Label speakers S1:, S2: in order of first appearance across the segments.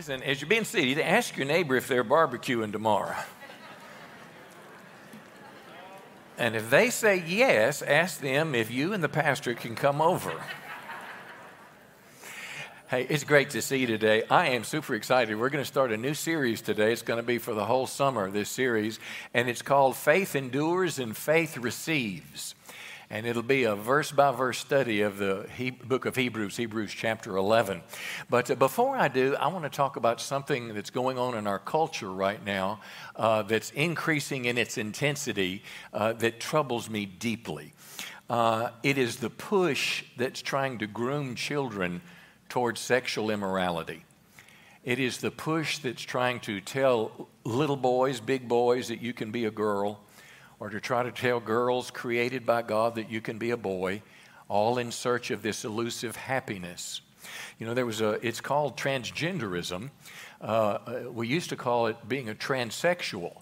S1: Listen, as you're being seated, ask your neighbor if they're barbecuing tomorrow. and if they say yes, ask them if you and the pastor can come over. Hey, it's great to see you today. I am super excited. We're going to start a new series today. It's going to be for the whole summer, this series, and it's called Faith Endures and Faith Receives and it'll be a verse by verse study of the he- book of Hebrews, Hebrews chapter 11. But uh, before I do, I want to talk about something that's going on in our culture right now uh, that's increasing in its intensity uh, that troubles me deeply. Uh, it is the push that's trying to groom children towards sexual immorality. It is the push that's trying to tell little boys, big boys, that you can be a girl or to try to tell girls created by God that you can be a boy, all in search of this elusive happiness. You know, there was a, it's called transgenderism. Uh, uh, we used to call it being a transsexual.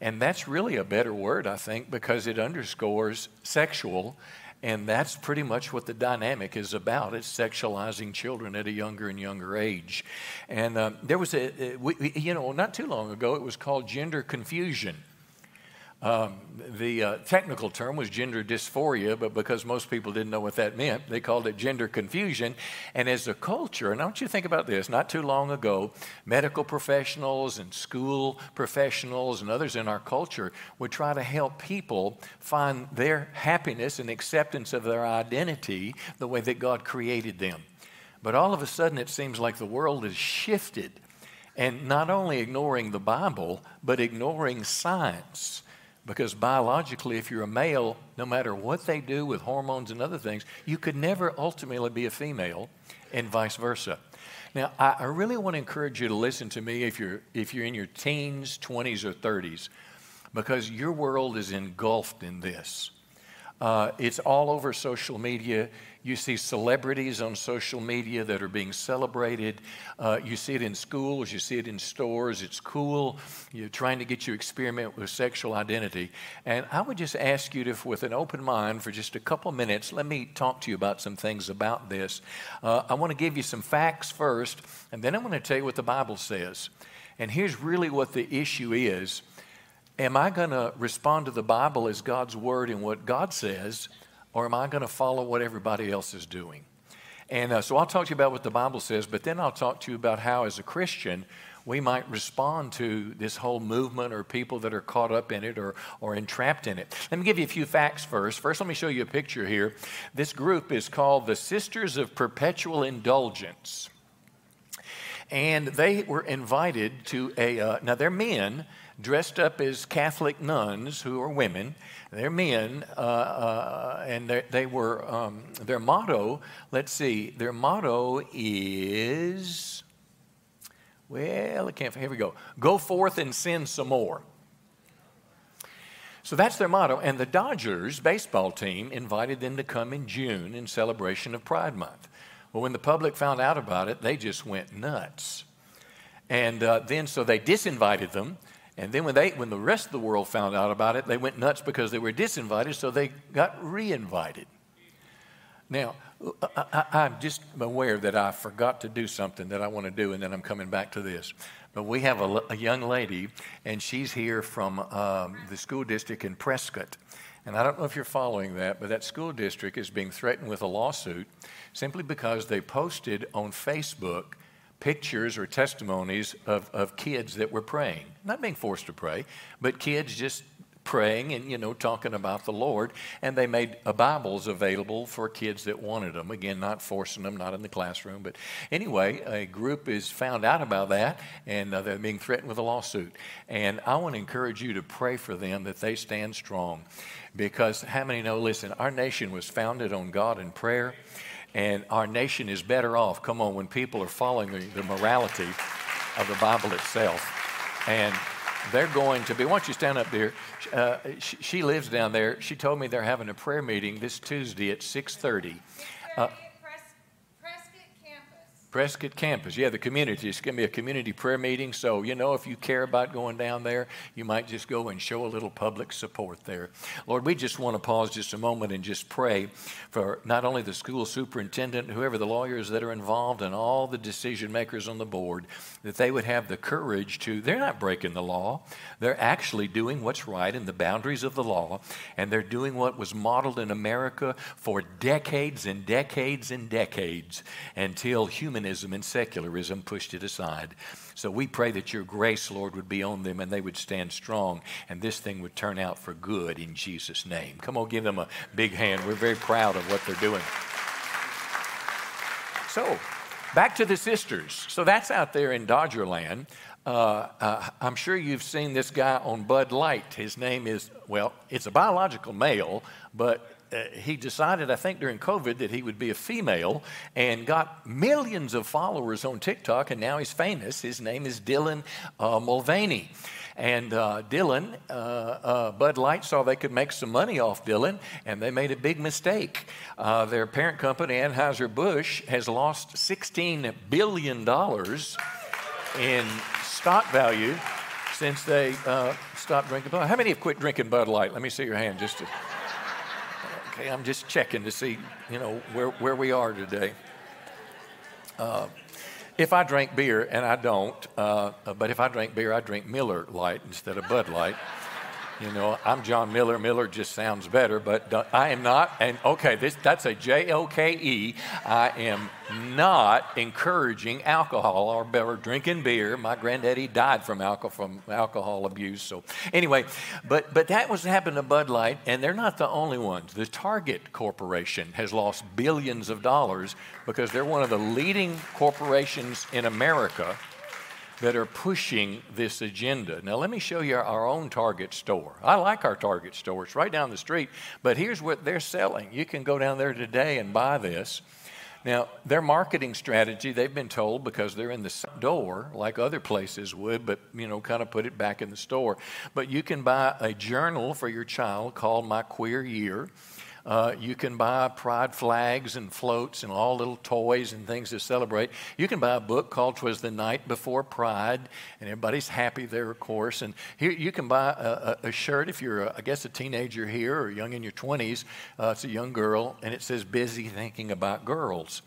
S1: And that's really a better word, I think, because it underscores sexual. And that's pretty much what the dynamic is about. It's sexualizing children at a younger and younger age. And uh, there was a, we, you know, not too long ago, it was called gender confusion. Um, the uh, technical term was gender dysphoria, but because most people didn't know what that meant, they called it gender confusion. And as a culture, and I want you to think about this, not too long ago, medical professionals and school professionals and others in our culture would try to help people find their happiness and acceptance of their identity the way that God created them. But all of a sudden, it seems like the world has shifted and not only ignoring the Bible, but ignoring science because biologically, if you're a male, no matter what they do with hormones and other things, you could never ultimately be a female, and vice versa. Now, I, I really want to encourage you to listen to me if you're, if you're in your teens, 20s, or 30s, because your world is engulfed in this. Uh, it's all over social media. You see celebrities on social media that are being celebrated. Uh, you see it in schools, you see it in stores. It's cool. You're trying to get you experiment with sexual identity. And I would just ask you to, with an open mind, for just a couple minutes, let me talk to you about some things about this. Uh, I want to give you some facts first, and then I'm going to tell you what the Bible says. And here's really what the issue is. Am I going to respond to the Bible as God's word and what God says, or am I going to follow what everybody else is doing? And uh, so I'll talk to you about what the Bible says, but then I'll talk to you about how, as a Christian, we might respond to this whole movement or people that are caught up in it or, or entrapped in it. Let me give you a few facts first. First, let me show you a picture here. This group is called the Sisters of Perpetual Indulgence. And they were invited to a, uh, now they're men dressed up as Catholic nuns who are women, they're men, uh, uh, and they were, um, their motto, let's see, their motto is, well, I can't, here we go, go forth and sin some more. So that's their motto. And the Dodgers baseball team invited them to come in June in celebration of Pride Month. Well, when the public found out about it, they just went nuts. And uh, then, so they disinvited them and then when, they, when the rest of the world found out about it, they went nuts because they were disinvited, so they got reinvited. Now, I, am just aware that I forgot to do something that I want to do, and then I'm coming back to this. But we have a, a young lady, and she's here from um, the school district in Prescott. And I don't know if you're following that, but that school district is being threatened with a lawsuit simply because they posted on Facebook pictures or testimonies of, of kids that were praying, not being forced to pray, but kids just praying and you know talking about the lord. And they made bibles available for kids that wanted them again not forcing them not in the classroom. But anyway a group is found out about that and uh, they're being threatened with a lawsuit. And i want to encourage you to pray for them that they stand strong. Because how many know listen our nation was founded on god and prayer and our nation is better off, come on, when people are following the, the morality of the Bible itself. And they're going to be, why don't you stand up there? Uh, she, she, lives down there. She told me they're having a prayer meeting this Tuesday at 6.30.
S2: Uh, Prescott campus.
S1: Yeah, the community. It's going to be a community prayer meeting. So, you know, if you care about going down there, you might just go and show a little public support there. Lord, we just want to pause just a moment and just pray for not only the school superintendent, whoever the lawyers that are involved, and all the decision makers on the board, that they would have the courage to, they're not breaking the law. They're actually doing what's right in the boundaries of the law, and they're doing what was modeled in America for decades and decades and decades until human humanism and secularism pushed it aside. So we pray that your grace, Lord, would be on them and they would stand strong and this thing would turn out for good in Jesus' name. Come on, give them a big hand. We're very proud of what they're doing. So, back to the sisters. So that's out there in Dodgerland. Uh, uh, I'm sure you've seen this guy on Bud Light. His name is, well, it's a biological male, but he decided, I think during COVID, that he would be a female and got millions of followers on TikTok, and now he's famous. His name is Dylan uh, Mulvaney. And uh, Dylan, uh, uh, Bud Light saw they could make some money off Dylan, and they made a big mistake. Uh, their parent company, Anheuser-Busch, has lost $16 billion in stock value since they stopped drinking Bud How many have quit drinking Bud Light? Let me see your hand just to. Okay, I'm just checking to see, you know, where, where we are today. Uh, if I drink beer, and I don't, uh, but if I drink beer, I drink Miller Lite instead of Bud Light. You know, I'm John Miller. Miller just sounds better, but I am not. And okay, this that's a J O K E. I am not encouraging alcohol or, or drinking beer. My granddaddy died from alcohol from alcohol abuse. So anyway, but but that was happened to Bud Light, and they're not the only ones. The Target Corporation has lost billions of dollars because they're one of the leading corporations in America that are pushing this agenda. Now, let me show you our own Target store. I like our Target store, it's right down the street, but here's what they're selling. You can go down there today and buy this. Now, their marketing strategy, they've been told because they're in the door, like other places would, but, you know, kind of put it back in the store. But you can buy a journal for your child called My Queer Year. Uh, you can buy pride flags and floats and all little toys and things to celebrate. You can buy a book called "Twas the Night Before Pride," and everybody's happy there, of course. And here you can buy a, a, shirt if you're, a, I guess, a teenager here or young in your 20s. Uh, it's a young girl, and it says "Busy Thinking About Girls."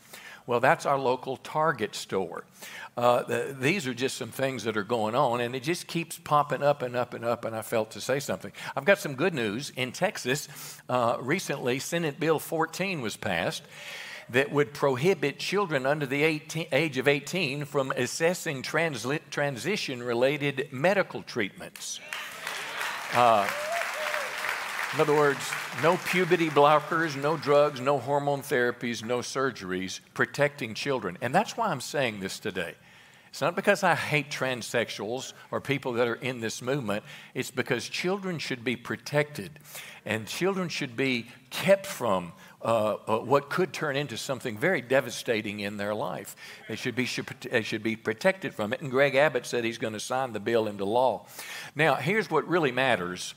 S1: Well, that's our local Target store. Uh, the, these are just some things that are going on, and it just keeps popping up and up and up. And I felt to say something. I've got some good news. In Texas, uh, recently, Senate Bill 14 was passed that would prohibit children under the 18, age of 18 from assessing transition related medical treatments. Uh, in other words, no puberty blockers, no drugs, no hormone therapies, no surgeries protecting children. And that's why I'm saying this today. It's not because I hate transsexuals or people that are in this movement. It's because children should be protected and children should be kept from uh, uh, what could turn into something very devastating in their life. They should, be, should, they should be protected from it. And Greg Abbott said he's going to sign the bill into law. Now, here's what really matters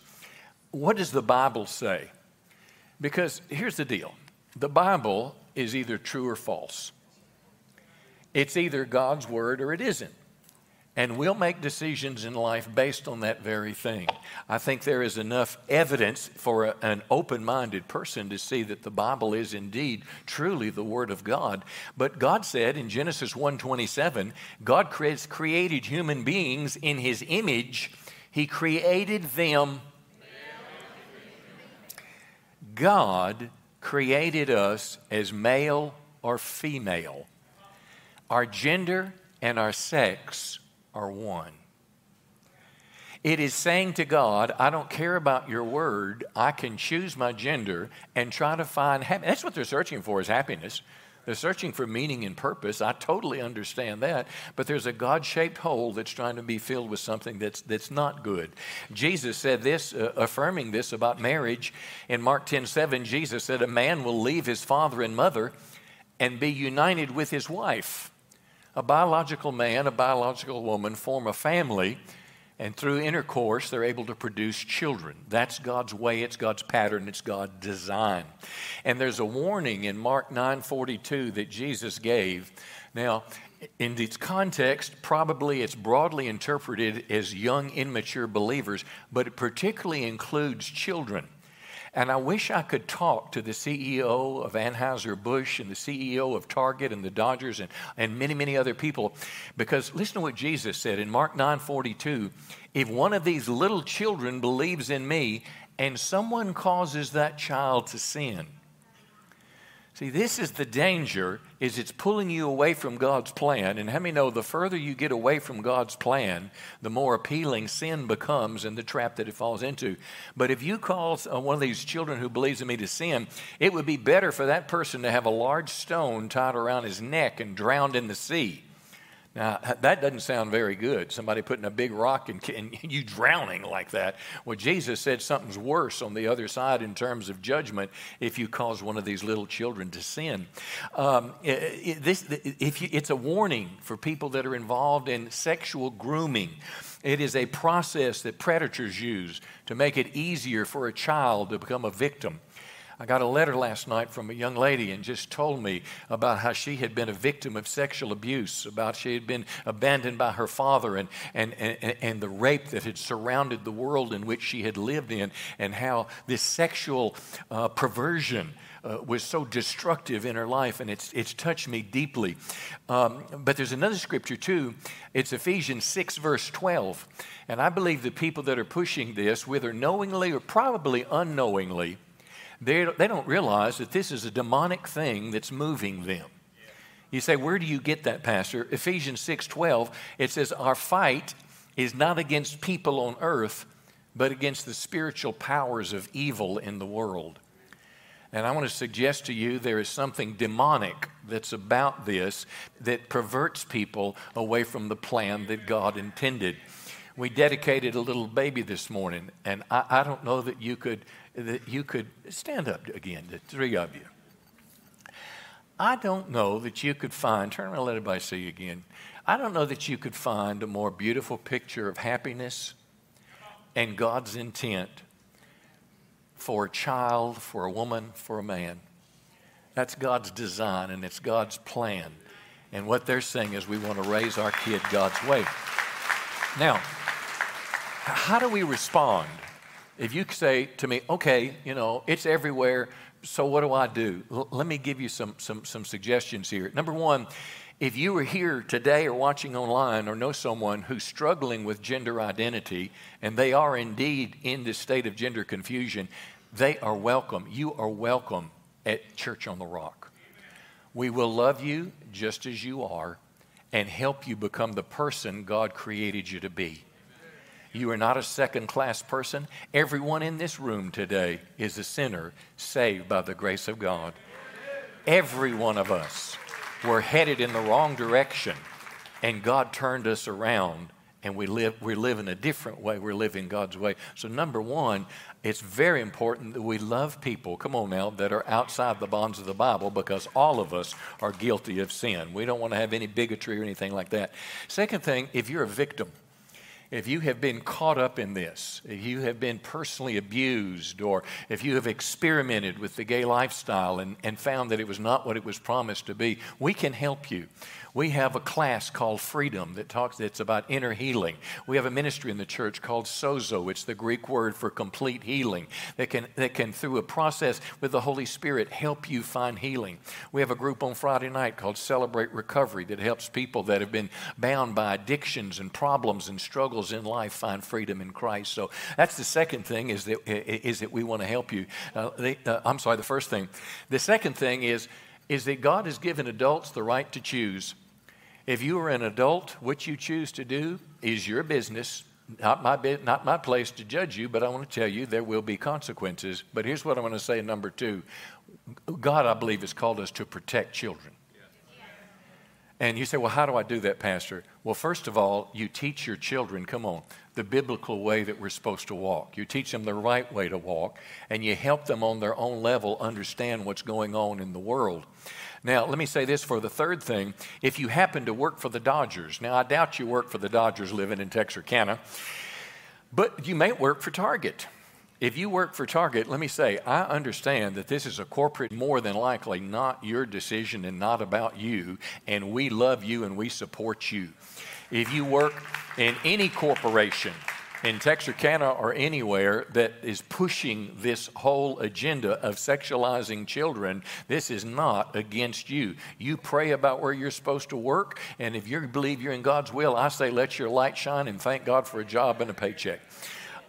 S1: what does the Bible say? Because here's the deal the Bible is either true or false. It's either God's word or it isn't. And we'll make decisions in life based on that very thing. I think there is enough evidence for a, an open minded person to see that the Bible is indeed truly the Word of God. But God said in Genesis 1:27, God created human beings in His image, He created them God created us as male or female. Our gender and our sex are one. It is saying to God, I don't care about your word. I can choose my gender and try to find happiness. That's what they're searching for is happiness. They're searching for meaning and purpose. I totally understand that. But there's a God shaped hole that's trying to be filled with something that's, that's not good. Jesus said this, uh, affirming this about marriage. In Mark 10 7, Jesus said, A man will leave his father and mother and be united with his wife. A biological man, a biological woman form a family and through intercourse, they're able to produce children. That's God's way, it's God's pattern, it's God's design. And there's a warning in Mark 9 42 that Jesus gave. Now, in its context, probably it's broadly interpreted as young, immature believers, but it particularly includes children. And I wish I could talk to the CEO of Anheuser-Busch and the CEO of Target and the Dodgers and, and many, many other people. Because listen to what Jesus said in Mark 9 42. If one of these little children believes in me and someone causes that child to sin, See, this is the danger is it's pulling you away from God's plan. And how many know the further you get away from God's plan, the more appealing sin becomes and the trap that it falls into. But if you cause uh, one of these children who believes in me to sin, it would be better for that person to have a large stone tied around his neck and drowned in the sea now, that doesn't sound very good. Somebody putting a big rock and, and, you drowning like that. Well, Jesus said something's worse on the other side in terms of judgment if you cause one of these little children to sin. Um, it, this, if you, it's a warning for people that are involved in sexual grooming. It is a process that predators use to make it easier for a child to become a victim. I got a letter last night from a young lady and just told me about how she had been a victim of sexual abuse, about she had been abandoned by her father, and, and, and, and the rape that had surrounded the world in which she had lived in, and how this sexual uh, perversion. Uh, was so destructive in her life, and it's, it's touched me deeply. Um, but there's another scripture too. It's Ephesians 6, verse 12. And I believe the people that are pushing this, whether knowingly or probably unknowingly, they, don't realize that this is a demonic thing that's moving them. You say, where do you get that, Pastor? Ephesians 6:12, it says, Our fight is not against people on earth, but against the spiritual powers of evil in the world. And I want to suggest to you there is something demonic that's about this that perverts people away from the plan that God intended. We dedicated a little baby this morning, and I, I don't know that you could that you could stand up again, the three of you. I don't know that you could find, turn around and let everybody see you again. I don't know that you could find a more beautiful picture of happiness and God's intent for a child, for a woman, for a man. That's God's design and it's God's plan. And what they're saying is we want to raise our kid God's way. Now, how do we respond if you say to me, okay, you know, it's everywhere, so what do I do? L- let me give you some, some, some suggestions here. Number one, if you are here today or watching online or know someone who's struggling with gender identity and they are indeed in this state of gender confusion, they are welcome. You are welcome at Church on the Rock. We will love you just as you are and help you become the person God created you to be. You are not a second class person. Everyone in this room today is a sinner saved by the grace of God. Every one of us were headed in the wrong direction, and God turned us around, and we live, we live in a different way. We're living God's way. So, number one, it's very important that we love people, come on now, that are outside the bonds of the Bible because all of us are guilty of sin. We don't want to have any bigotry or anything like that. Second thing, if you're a victim, if you have been caught up in this, if you have been personally abused, or if you have experimented with the gay lifestyle and, and found that it was not what it was promised to be, we can help you. We have a class called Freedom that talks that's about inner healing. We have a ministry in the church called Sozo. It's the Greek word for complete healing that can that can through a process with the Holy Spirit help you find healing. We have a group on Friday night called Celebrate Recovery that helps people that have been bound by addictions and problems and struggles in life find freedom in Christ. So that's the second thing is that is that we want to help you. Uh, they, uh, I'm sorry, the first thing. The second thing is is that God has given adults the right to choose if you are an adult, what you choose to do is your business. Not my, not my place to judge you, but I want to tell you there will be consequences. But here's what I want to say number two God, I believe, has called us to protect children. And you say, well, how do I do that, Pastor? Well, first of all, you teach your children, come on, the biblical way that we're supposed to walk. You teach them the right way to walk, and you help them on their own level understand what's going on in the world. Now, let me say this for the third thing. If you happen to work for the Dodgers, now I doubt you work for the Dodgers living in Texarkana, but you may work for Target. if you work for Target, let me say, I understand that this is a corporate, more than likely not your decision and not about you, and we love you and we support you. If you work in any corporation, in Texarkana or anywhere that is pushing this whole agenda of sexualizing children, this is not against you. You pray about where you're supposed to work, and if you believe you're in God's will, I say let your light shine and thank God for a job and a paycheck.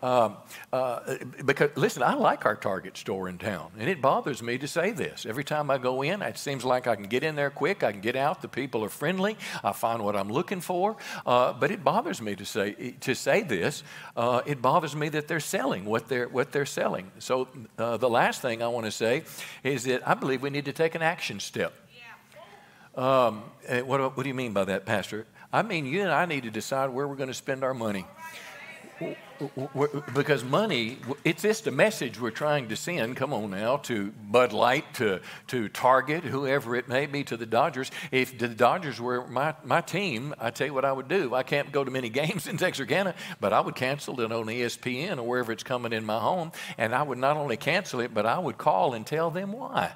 S1: Um, uh, because, listen, I like our Target store in town, and it bothers me to say this. Every time I go in, it seems like I can get in there quick, I can get out, the people are friendly, I find what I'm looking for, uh, but it bothers me to say, to say this. Uh, it bothers me that they're selling what they're, what they're selling. So, uh, the last thing I want to say is that I believe we need to take an action step. Um, eh, what, what do you mean by that, Pastor? I mean, you and I need to decide where we're going to spend our money because money, it's just a message we're trying to send, come on now, to Bud Light, to, to Target, whoever it may be, to the Dodgers. If the Dodgers were my, my team, I tell you what I would do. I can't go to many games in Texarkana, but I would cancel it on ESPN or wherever it's coming in my home, and I would not only cancel it, but I would call and tell them why.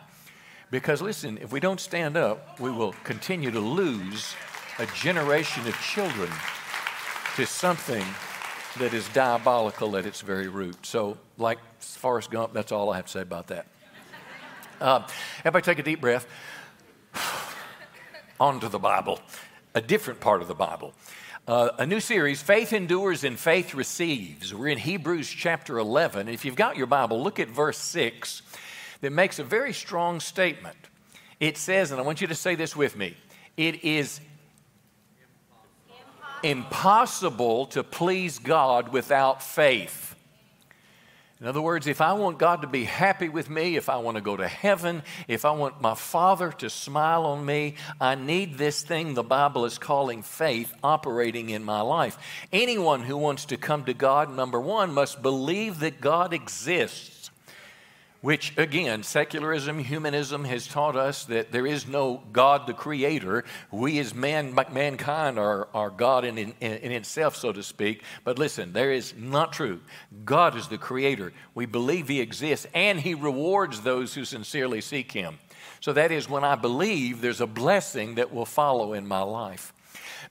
S1: Because listen, if we don't stand up, we will continue to lose a generation of children to something that is diabolical at its very root. So, like Forrest Gump, that's all I have to say about that. Uh, everybody take a deep breath. On to the Bible, a different part of the Bible. Uh, a new series, Faith Endures and Faith Receives. We're in Hebrews chapter 11. If you've got your Bible, look at verse 6 that makes a very strong statement. It says, and I want you to say this with me it is impossible to please God without faith. In other words, if I want God to be happy with me, if I want to go to heaven, if I want my Father to smile on me, I need this thing the Bible is calling faith operating in my life. Anyone who wants to come to God, number one, must believe that God exists which again, secularism, humanism has taught us that there is no God the creator. We as man, mankind are, are God in, in, in itself, so to speak. But listen, there is not true. God is the creator. We believe he exists and he rewards those who sincerely seek him. So that is when I believe there's a blessing that will follow in my life.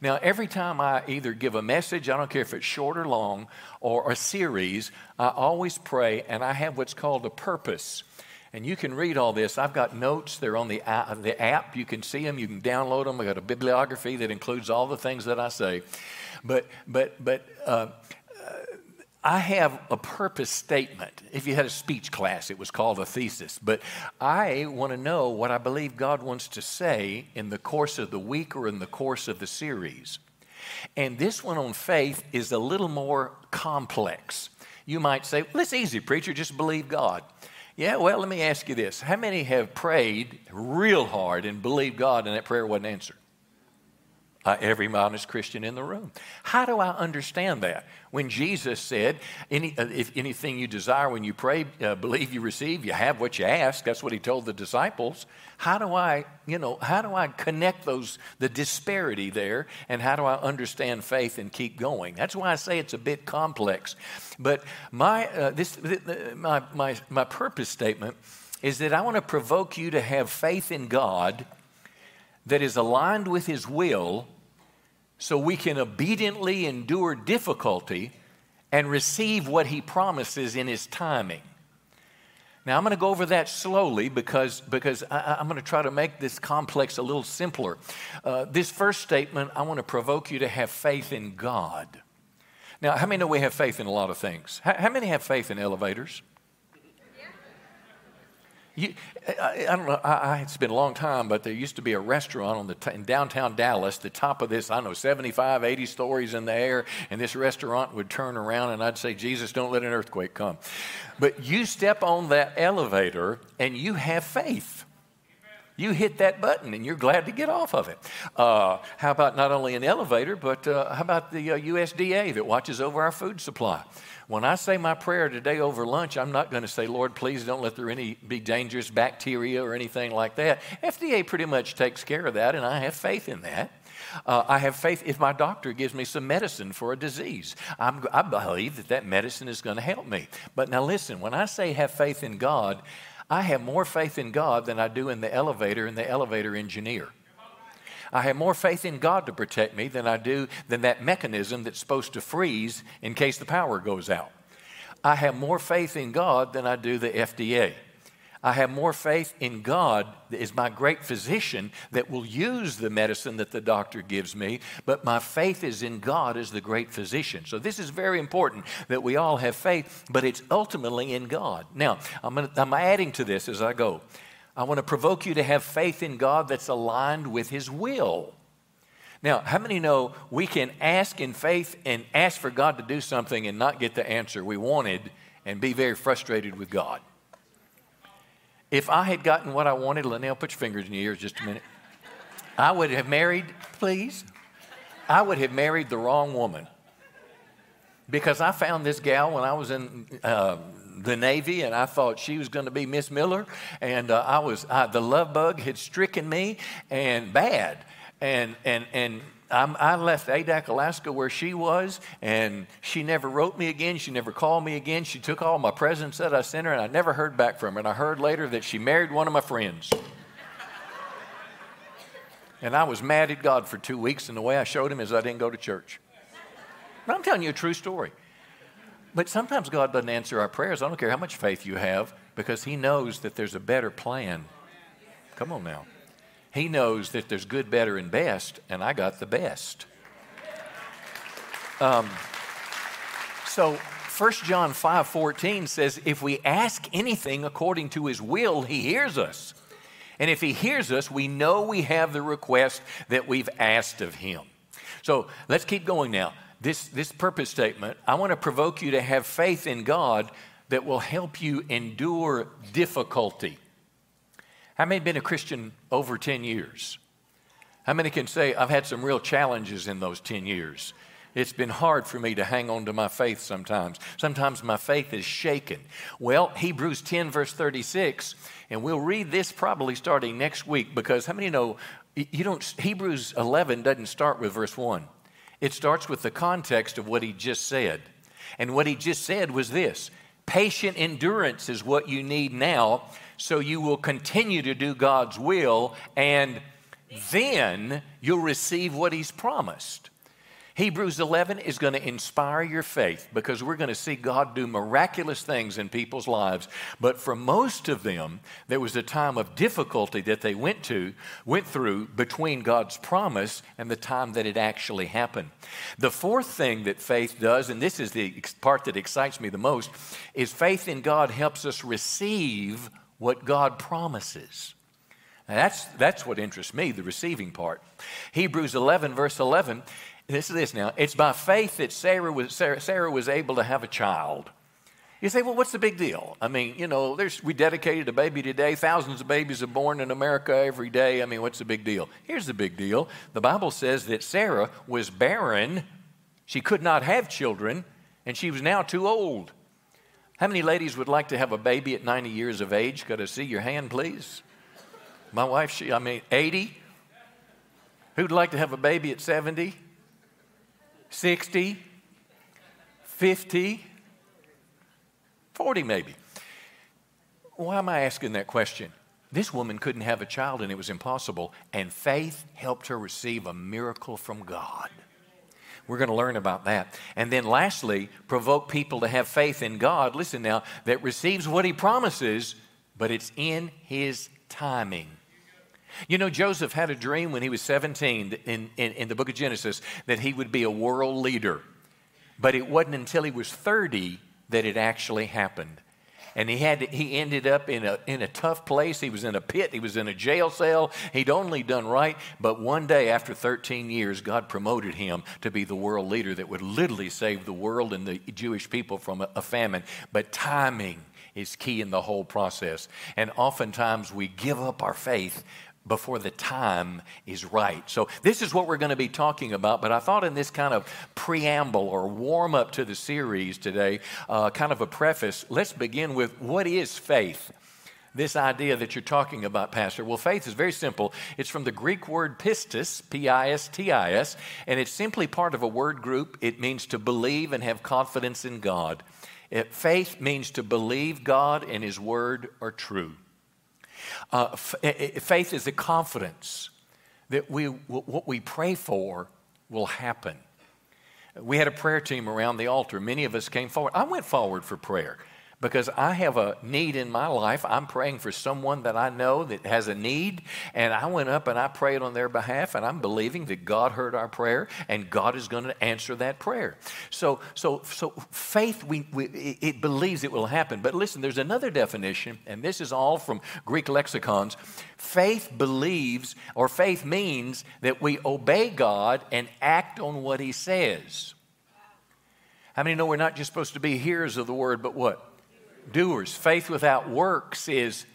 S1: Now, every time I either give a message, I don't care if it's short or long, or a series, I always pray and I have what's called a purpose. And you can read all this. I've got notes. They're on the, uh, the app. You can see them. You can download them. I've got a bibliography that includes all the things that I say. But, but, but uh, I have a purpose statement. If you had a speech class, it was called a thesis. But I want to know what I believe God wants to say in the course of the week or in the course of the series. And this one on faith is a little more complex. You might say, well, it's easy, preacher, just believe God. Yeah, well, let me ask you this. How many have prayed real hard and believed God and that prayer wasn't answered? Uh, every modest Christian in the room. How do I understand that? When Jesus said, Any, uh, if anything you desire when you pray, uh, believe you receive, you have what you ask. That's what he told the disciples. How do I, you know, how do I connect those, the disparity there, and how do I understand faith and keep going? That's why I say it's a bit complex. But my, uh, this, my, my, my purpose statement is that I want to provoke you to have faith in God that is aligned with His will so we can obediently endure difficulty and receive what He promises in His timing. Now, I'm going to go over that slowly because, because I, am going to try to make this complex a little simpler. Uh, this first statement, I want to provoke you to have faith in God. Now, how many know we have faith in a lot of things? How, how many have faith in elevators? You, I, I, don't know. I, I, it's been a long time, but there used to be a restaurant on the t- in downtown Dallas. The top of this, I don't know, 75, 80 stories in the air, and this restaurant would turn around, and I'd say, "Jesus, don't let an earthquake come." But you step on that elevator, and you have faith. You hit that button, and you're glad to get off of it. Uh, how about not only an elevator, but uh, how about the uh, USDA that watches over our food supply? When I say my prayer today over lunch, I'm not going to say, Lord, please don't let there any be dangerous bacteria or anything like that. FDA pretty much takes care of that, and I have faith in that. Uh, I have faith if my doctor gives me some medicine for a disease. I'm, I believe that that medicine is going to help me. But now listen, when I say have faith in God, I have more faith in God than I do in the elevator and the elevator engineer. I have more faith in God to protect me than I do than that mechanism that's supposed to freeze in case the power goes out. I have more faith in God than I do the FDA. I have more faith in God is my great physician that will use the medicine that the doctor gives me, but my faith is in God as the great physician. So this is very important that we all have faith, but it's ultimately in God. Now, I'm, gonna, I'm adding to this as I go. I want to provoke you to have faith in God that's aligned with His will. Now, how many know we can ask in faith and ask for God to do something and not get the answer we wanted and be very frustrated with God? If I had gotten what I wanted, Linnell, put your fingers in your ears just a minute. I would have married, please. I would have married the wrong woman. Because I found this gal when I was in uh, the Navy and I thought she was going to be Miss Miller. And uh, I was, uh, the love bug had stricken me and bad. And, and, and I'm, i left Adak, Alaska, where she was, and she never wrote me again. She never called me again. She took all my presents that I sent her, and I never heard back from her. And I heard later that she married one of my friends. and I was mad at God for two weeks, and the way I showed him is I didn't go to church. But I'm telling you a true story. But sometimes God doesn't answer our prayers. I don't care how much faith you have, because He knows that there's a better plan. Come on now. He knows that there's good, better, and best, and I got the best. Um, so 1 John 5 14 says, If we ask anything according to his will, he hears us. And if he hears us, we know we have the request that we've asked of him. So let's keep going now. This, this purpose statement, I want to provoke you to have faith in God that will help you endure difficulty. How many have been a Christian over 10 years? How many can say, I've had some real challenges in those 10 years? It's been hard for me to hang on to my faith sometimes. Sometimes my faith is shaken. Well, Hebrews 10, verse 36, and we'll read this probably starting next week because how many know you don't, Hebrews 11 doesn't start with verse 1. It starts with the context of what he just said. And what he just said was this patient endurance is what you need now so you will continue to do God's will, and then you'll receive what He's promised. Hebrews 11 is going to inspire your faith because we're going to see God do miraculous things in people's lives. But for most of them, there was a time of difficulty that they went to, went through between God's promise and the time that it actually happened. The fourth thing that faith does, and this is the part that excites me the most, is faith in God helps us receive what God promises. Now that's, that's what interests me, the receiving part. Hebrews 11, verse 11, this is this now. It's by faith that Sarah was, Sarah, Sarah was able to have a child. You say, well, what's the big deal? I mean, you know, there's, we dedicated a baby today. Thousands of babies are born in America every day. I mean, what's the big deal? Here's the big deal the Bible says that Sarah was barren, she could not have children, and she was now too old. How many ladies would like to have a baby at 90 years of age? Could I see your hand, please? My wife, she, I mean, 80? Who'd like to have a baby at 70? 60? 50? 40 maybe. Why am I asking that question? This woman couldn't have a child and it was impossible, and faith helped her receive a miracle from God. We're going to learn about that. And then lastly, provoke people to have faith in God, listen now, that receives what he promises, but it's in his timing. You know, Joseph had a dream when he was 17 in, in, in, the book of Genesis that he would be a world leader. But it wasn't until he was 30 that it actually happened and he had to, he ended up in a in a tough place. He was in a pit. He was in a jail cell. He'd only done right, but one day after 13 years, God promoted him to be the world leader that would literally save the world and the Jewish people from a, a famine. But timing is key in the whole process. And oftentimes we give up our faith before the time is right. So, this is what we're going to be talking about, but I thought in this kind of preamble or warm up to the series today, uh, kind of a preface, let's begin with what is faith? this idea that you're talking about, Pastor? Well, faith is very simple. It's from the Greek word pistis, P I S T I S, and it's simply part of a word group. It means to believe and have confidence in God. It, faith means to believe God and His word are true. Uh, f- faith is the confidence that we, what we pray for will happen. We had a prayer team around the altar. Many of us came forward. I went forward for prayer because I have a need in my life. I'm praying for someone that I know that has a need, and I went up and I prayed on their behalf, and I'm believing that God heard our prayer and God is going to answer that prayer. So, so, so faith, we, we, it believes it will happen. But listen, there's another definition, and this is all from Greek lexicons. Faith believes, or faith means that we obey God and act on what He says. How many know we're not just supposed to be hearers of the word, but what? Doers. Faith without works is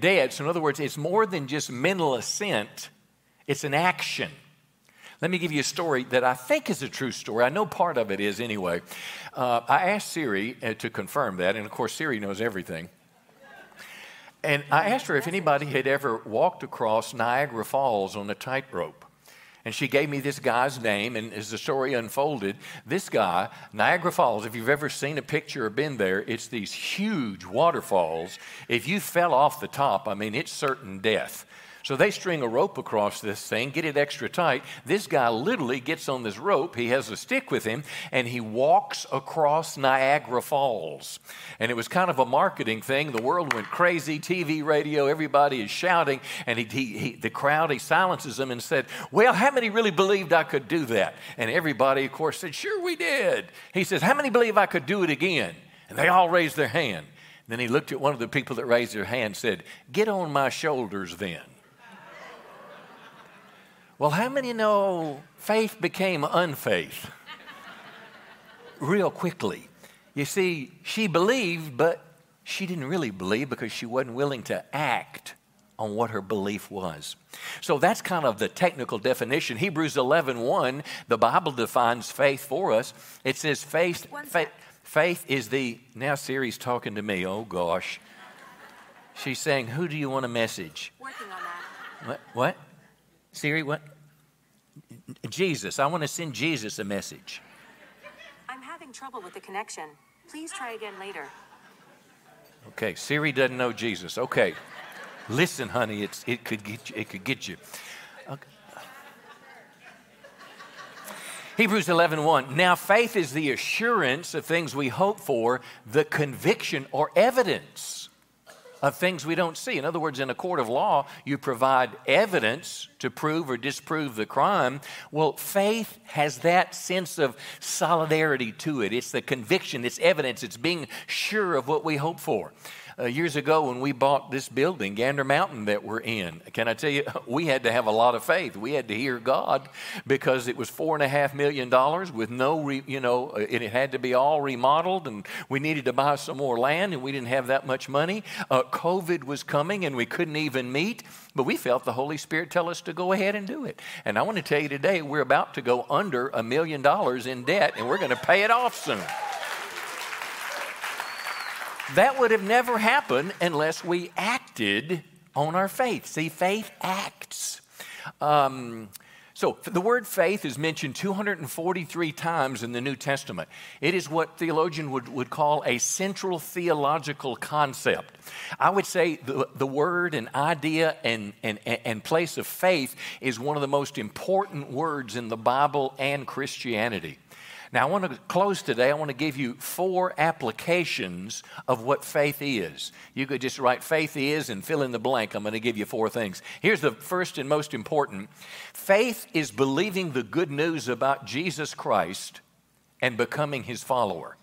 S1: dead. So, in other words, it's more than just mental assent, it's an action. Let me give you a story that I think is a true story. I know part of it is anyway. Uh, I asked Siri uh, to confirm that, and of course, Siri knows everything. And I asked her if anybody had ever walked across Niagara Falls on a tightrope. And she gave me this guy's name, and as the story unfolded, this guy, Niagara Falls, if you've ever seen a picture or been there, it's these huge waterfalls. If you fell off the top, I mean, it's certain death. So they string a rope across this thing, get it extra tight. This guy literally gets on this rope. He has a stick with him, and he walks across Niagara Falls. And it was kind of a marketing thing. The world went crazy TV, radio, everybody is shouting. And he, he, he, the crowd, he silences them and said, Well, how many really believed I could do that? And everybody, of course, said, Sure, we did. He says, How many believe I could do it again? And they all raised their hand. Then he looked at one of the people that raised their hand and said, Get on my shoulders then. Well, how many know faith became unfaith real quickly? You see, she believed, but she didn't really believe because she wasn't willing to act on what her belief was. So that's kind of the technical definition. Hebrews 11 1, the Bible defines faith for us. It says faith, faith, faith is the, now Siri's talking to me, oh gosh. She's saying, Who do you want a message?
S2: Working on that.
S1: What? What? Siri, what? Jesus. I want to send Jesus a message.
S2: I'm having trouble with the connection. Please try again later.
S1: Okay, Siri doesn't know Jesus. Okay. Listen, honey, it's, it could get you. It could get you. Okay. Hebrews 11, 1. Now, faith is the assurance of things we hope for, the conviction or evidence of things we don't see. In other words, in a court of law, you provide evidence to prove or disprove the crime. Well, faith has that sense of solidarity to it. It's the conviction, it's evidence, it's being sure of what we hope for uh, years ago when we bought this building, Gander Mountain, that we're in. Can I tell you, we had to have a lot of faith. We had to hear God because it was four and a half million dollars with no, re, you know, uh, it had to be all remodeled, and we needed to buy some more land, and we didn't have that much money. Uh, COVID was coming, and we couldn't even meet, but we felt the Holy Spirit tell us to go ahead and do it. And I want to tell you today, we're about to go under a million dollars in debt, and we're going to pay it off soon. That would have never happened unless we acted on our faith. See, faith acts. Um, so, the word faith is mentioned 243 times in the New Testament. It is what theologian would, would call a central theological concept. I would say the, the word and idea and, and, and place of faith is one of the most important words in the Bible and Christianity. Now, I want to close today. I want to give you four applications of what faith is. You could just write faith is and fill in the blank. I'm going to give you four things. Here's the first and most important faith is believing the good news about Jesus Christ and becoming his follower.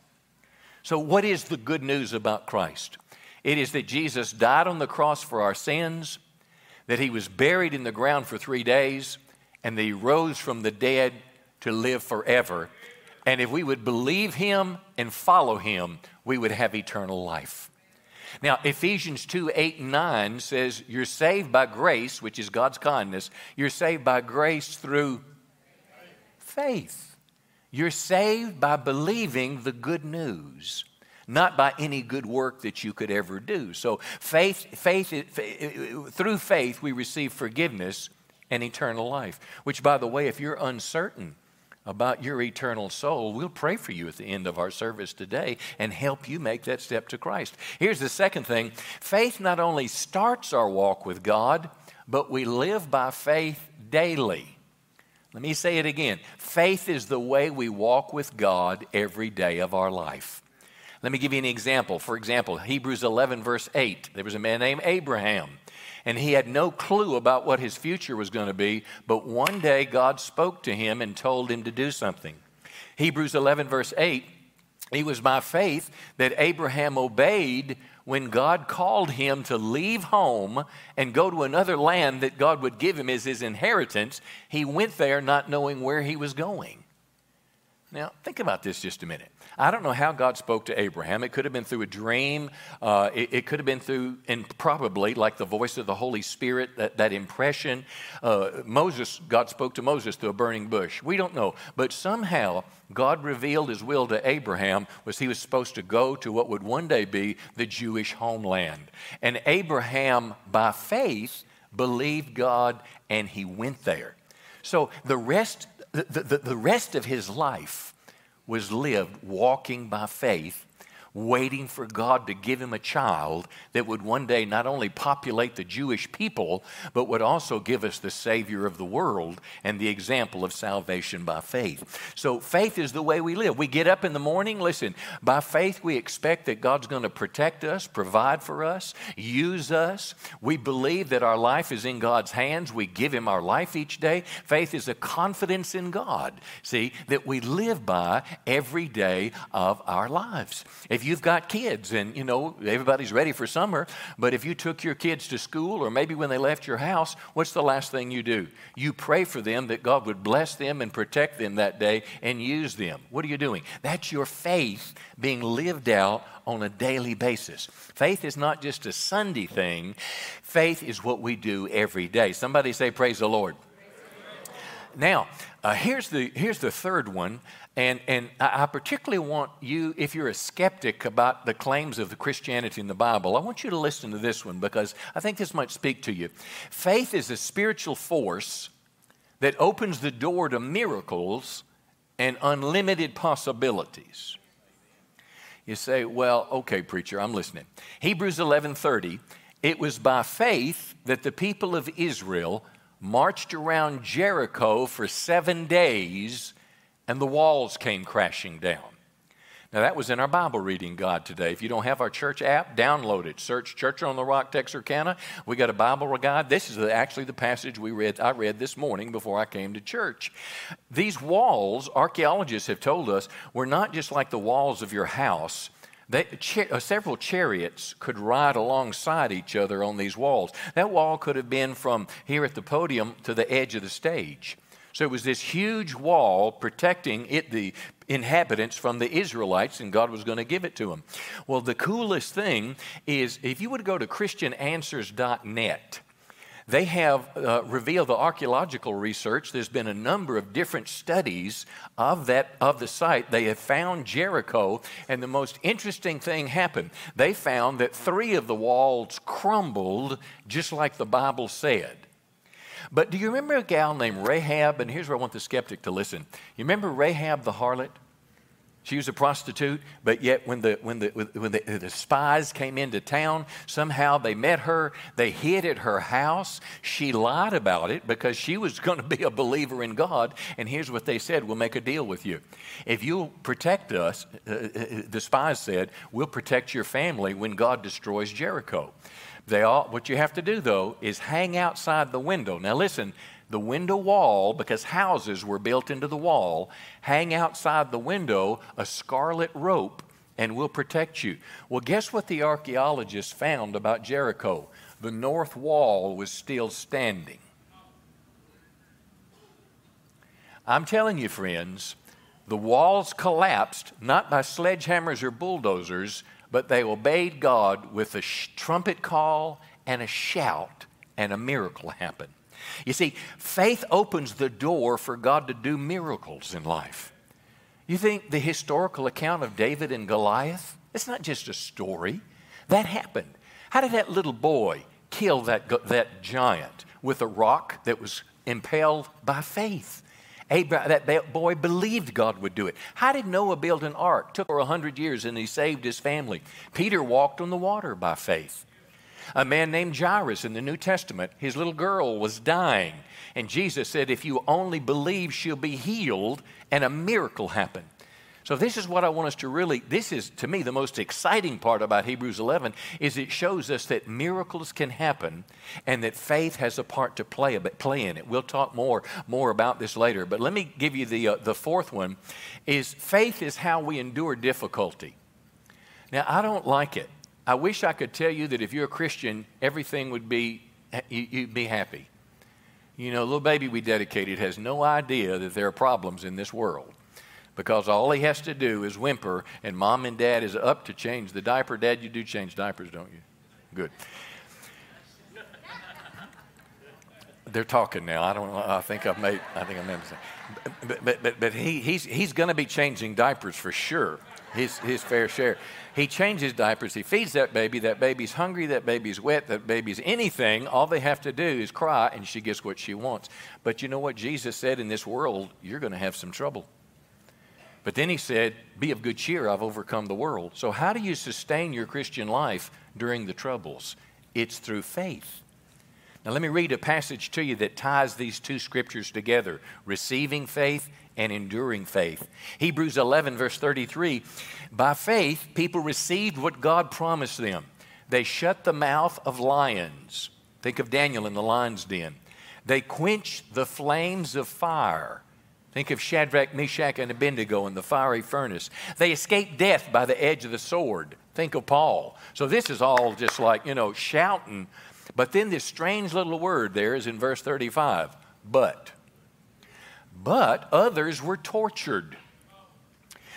S1: So, what is the good news about Christ? It is that Jesus died on the cross for our sins, that he was buried in the ground for three days, and that he rose from the dead to live forever and if we would believe him and follow him, we would have eternal life. Now, Ephesians 2 8 and 9 says, You're saved by grace, which is God's kindness. You're saved by grace through faith. You're saved by believing the good news. not by any good work that you could ever do. So, faith, faith, through faith, we receive forgiveness and eternal life. Which, by the way, if you're uncertain about your eternal soul, we'll pray for you at the end of our service today and help you make that step to Christ. Here's the second thing faith not only starts our walk with God, but we live by faith daily. Let me say it again. Faith is the way we walk with God every day of our life. Let me give you an example. For example, Hebrews 11, verse 8. There was a man named Abraham and he had no clue about what his future was going to be, but one day God spoke to him and told him to do something. Hebrews 11, verse 8 it was by faith that Abraham obeyed when God called him to leave home and go to another land that God would give him as his inheritance. He went there not knowing where he was going. Now, think about this just a minute. I don't know how God spoke to Abraham. It could have been through a dream. Uh, it, it, could have been through, and probably like the voice of the Holy Spirit, that, that impression. Uh, Moses, God spoke to Moses through a burning bush. We don't know. But somehow, God revealed his will to Abraham was he was supposed to go to what would one day be the Jewish homeland. And Abraham, by faith, believed God and he went there. So the rest, the, the, the rest of his life was lived walking by faith waiting for God to give him a child that would one day not only populate the Jewish people, but would also give us the Savior of the world and the example of salvation by faith. So, faith is the way we live. We get up in the morning, listen, by faith, we expect that God's going to protect us, provide for us, use us. We believe that our life is in God's hands. We give Him our life each day. Faith is a confidence in God, see, that we live by every day of our lives. If you've got kids and, you know, everybody's ready for summer, but if you took your kids to school or maybe when they left your house, what's the last thing you do? You pray for them that God would bless them and protect them that day and use them. What are you doing? That's your faith being lived out on a daily basis. Faith is not just a Sunday thing, faith is what we do every day. Somebody say, Praise the Lord. Now, uh, here's, the, here's the third one and, and I particularly want you, if you're a skeptic about the claims of the Christianity in the Bible, I want you to listen to this one because I think this might speak to you. Faith is a spiritual force that opens the door to miracles and unlimited possibilities. You say, well, okay, preacher, I'm listening. Hebrews 11:30, it was by faith that the people of Israel marched around Jericho for 7 days and the walls came crashing down. Now, that was in our Bible reading guide today. If you don't have our church app, download it. Search Church on the Rock, Texarkana. We got a Bible guide. This is actually the passage we read, I read this morning before I came to church. These walls, archaeologists have told us, were not just like the walls of your house. They, uh, several chariots could ride alongside each other on these walls. That wall could have been from here at the podium to the edge of the stage. So it was this huge wall protecting it, the inhabitants from the Israelites, and God was going to give it to them. Well, the coolest thing is if you would go to ChristianAnswers.net, they have uh, revealed the archaeological research. There's been a number of different studies of that of the site. They have found Jericho, and the most interesting thing happened. They found that three of the walls crumbled, just like the Bible said. But do you remember a gal named Rahab? And here's where I want the skeptic to listen. You remember Rahab the harlot? She was a prostitute, but yet when the, when, the, when the, the, spies came into town, somehow they met her. They hid at her house. She lied about it because she was going to be a believer in God. And here's what they said We'll make a deal with you. If you'll protect us, uh, uh the spies said, we'll protect your family when God destroys Jericho. They all, what you have to do, though, is hang outside the window. Now, listen, the window wall, because houses were built into the wall, hang outside the window a scarlet rope and we'll protect you. Well, guess what the archaeologists found about Jericho? The north wall was still standing. I'm telling you, friends, the walls collapsed not by sledgehammers or bulldozers, but they obeyed God with a sh- trumpet call and a shout, and a miracle happened. You see, faith opens the door for God to do miracles in life. You think the historical account of David and Goliath, it's not just a story. That happened. How did that little boy kill that, that giant with a rock that was impaled by faith? Abraham, that boy believed God would do it. How did Noah build an ark? Took over 100 years and he saved his family. Peter walked on the water by faith. A man named Jairus in the New Testament, his little girl was dying. And Jesus said, If you only believe, she'll be healed, and a miracle happened. So this is what I want us to really this is to me the most exciting part about Hebrews 11 is it shows us that miracles can happen and that faith has a part to play play in it. We'll talk more more about this later, but let me give you the uh, the fourth one is faith is how we endure difficulty. Now, I don't like it. I wish I could tell you that if you're a Christian, everything would be you'd be happy. You know, little baby we dedicated has no idea that there are problems in this world because all he has to do is whimper, and mom and dad is up to change the diaper. Dad, you do change diapers, don't you? Good. They're talking now. I don't. I think I've made. I think I made a But but but, but he, he's he's going to be changing diapers for sure. His his fair share. He changes diapers. He feeds that baby. That baby's hungry. That baby's wet. That baby's anything. All they have to do is cry, and she gets what she wants. But you know what Jesus said in this world? You're going to have some trouble. But then he said, Be of good cheer, I've overcome the world. So, how do you sustain your Christian life during the troubles? It's through faith. Now, let me read a passage to you that ties these two scriptures together receiving faith and enduring faith. Hebrews 11, verse 33 By faith, people received what God promised them. They shut the mouth of lions. Think of Daniel in the lion's den. They quenched the flames of fire. Think of Shadrach, Meshach, and Abednego in the fiery furnace. They escaped death by the edge of the sword. Think of Paul. So this is all just like, you know, shouting. But then this strange little word there is in verse 35 but. But others were tortured.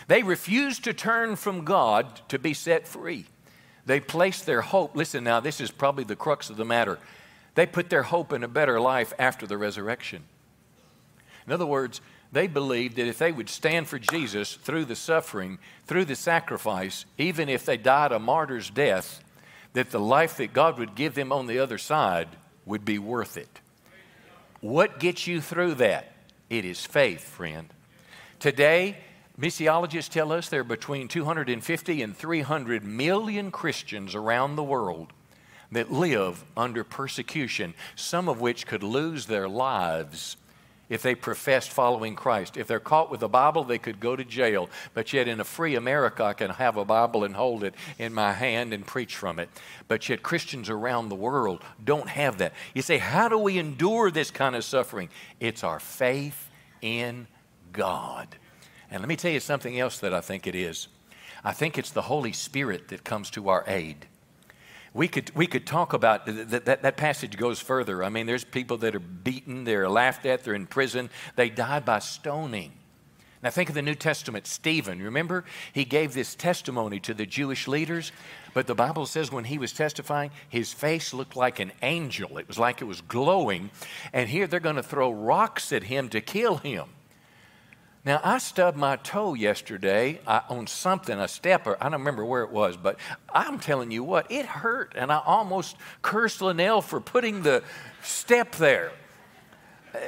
S1: They refused to turn from God to be set free. They placed their hope, listen now, this is probably the crux of the matter. They put their hope in a better life after the resurrection. In other words, they believed that if they would stand for Jesus through the suffering, through the sacrifice, even if they died a martyr's death, that the life that God would give them on the other side would be worth it. What gets you through that? It is faith, friend. Today, missiologists tell us there are between 250 and 300 million Christians around the world that live under persecution, some of which could lose their lives if they professed following Christ. If they're caught with a Bible, they could go to jail. But yet, in a free America, I can have a Bible and hold it in my hand and preach from it. But yet, Christians around the world don't have that. You say, How do we endure this kind of suffering? It's our faith in God. And let me tell you something else that I think it is. I think it's the Holy Spirit that comes to our aid we could, we could talk about that, that, that passage goes further. I mean, there's people that are beaten, they're laughed at, they're in prison, they die by stoning. Now, think of the New Testament, Stephen. Remember, he gave this testimony to the Jewish leaders, but the Bible says when he was testifying, his face looked like an angel. It was like it was glowing. And here they're going to throw rocks at him to kill him. Now, I stubbed my toe yesterday uh, on something, a stepper. I don't remember where it was, but I'm telling you what, it hurt. And I almost cursed Linnell for putting the step there.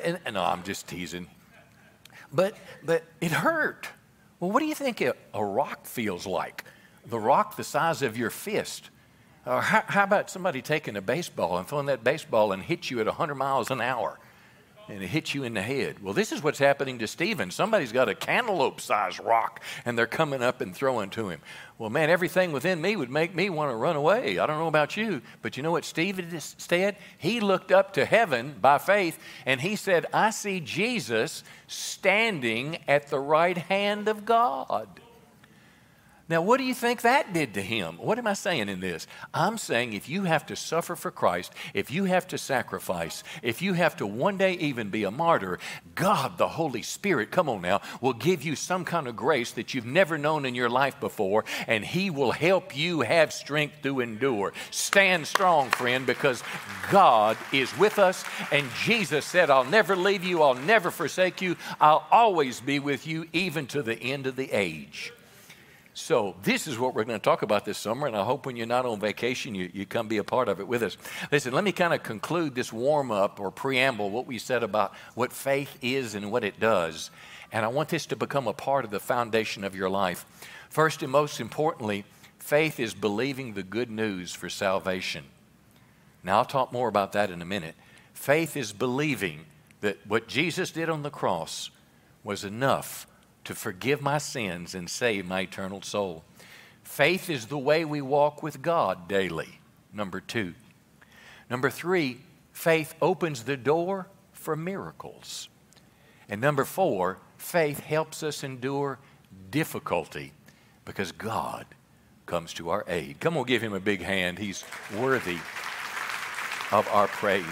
S1: And, and no, I'm just teasing. But, but it hurt. Well, what do you think a, a rock feels like? The rock the size of your fist. Or how, how about somebody taking a baseball and throwing that baseball and hit you at 100 miles an hour? And it hits you in the head. Well, this is what's happening to Stephen. Somebody's got a cantaloupe sized rock and they're coming up and throwing to him. Well, man, everything within me would make me want to run away. I don't know about you, but you know what Stephen said? He looked up to heaven by faith and he said, I see Jesus standing at the right hand of God. Now, what do you think that did to him? What am I saying in this? I'm saying if you have to suffer for Christ, if you have to sacrifice, if you have to one day even be a martyr, God, the Holy Spirit, come on now, will give you some kind of grace that you've never known in your life before, and He will help you have strength to endure. Stand strong, friend, because God is with us, and Jesus said, I'll never leave you, I'll never forsake you, I'll always be with you, even to the end of the age. So, this is what we're going to talk about this summer, and I hope when you're not on vacation, you, you come be a part of it with us. Listen, let me kind of conclude this warm up or preamble, what we said about what faith is and what it does. And I want this to become a part of the foundation of your life. First and most importantly, faith is believing the good news for salvation. Now, I'll talk more about that in a minute. Faith is believing that what Jesus did on the cross was enough to forgive my sins and save my eternal soul. Faith is the way we walk with God daily. Number two. Number three, faith opens the door for miracles. And number four, faith helps us endure difficulty because God comes to our aid. Come on, give him a big hand. He's worthy of our praise.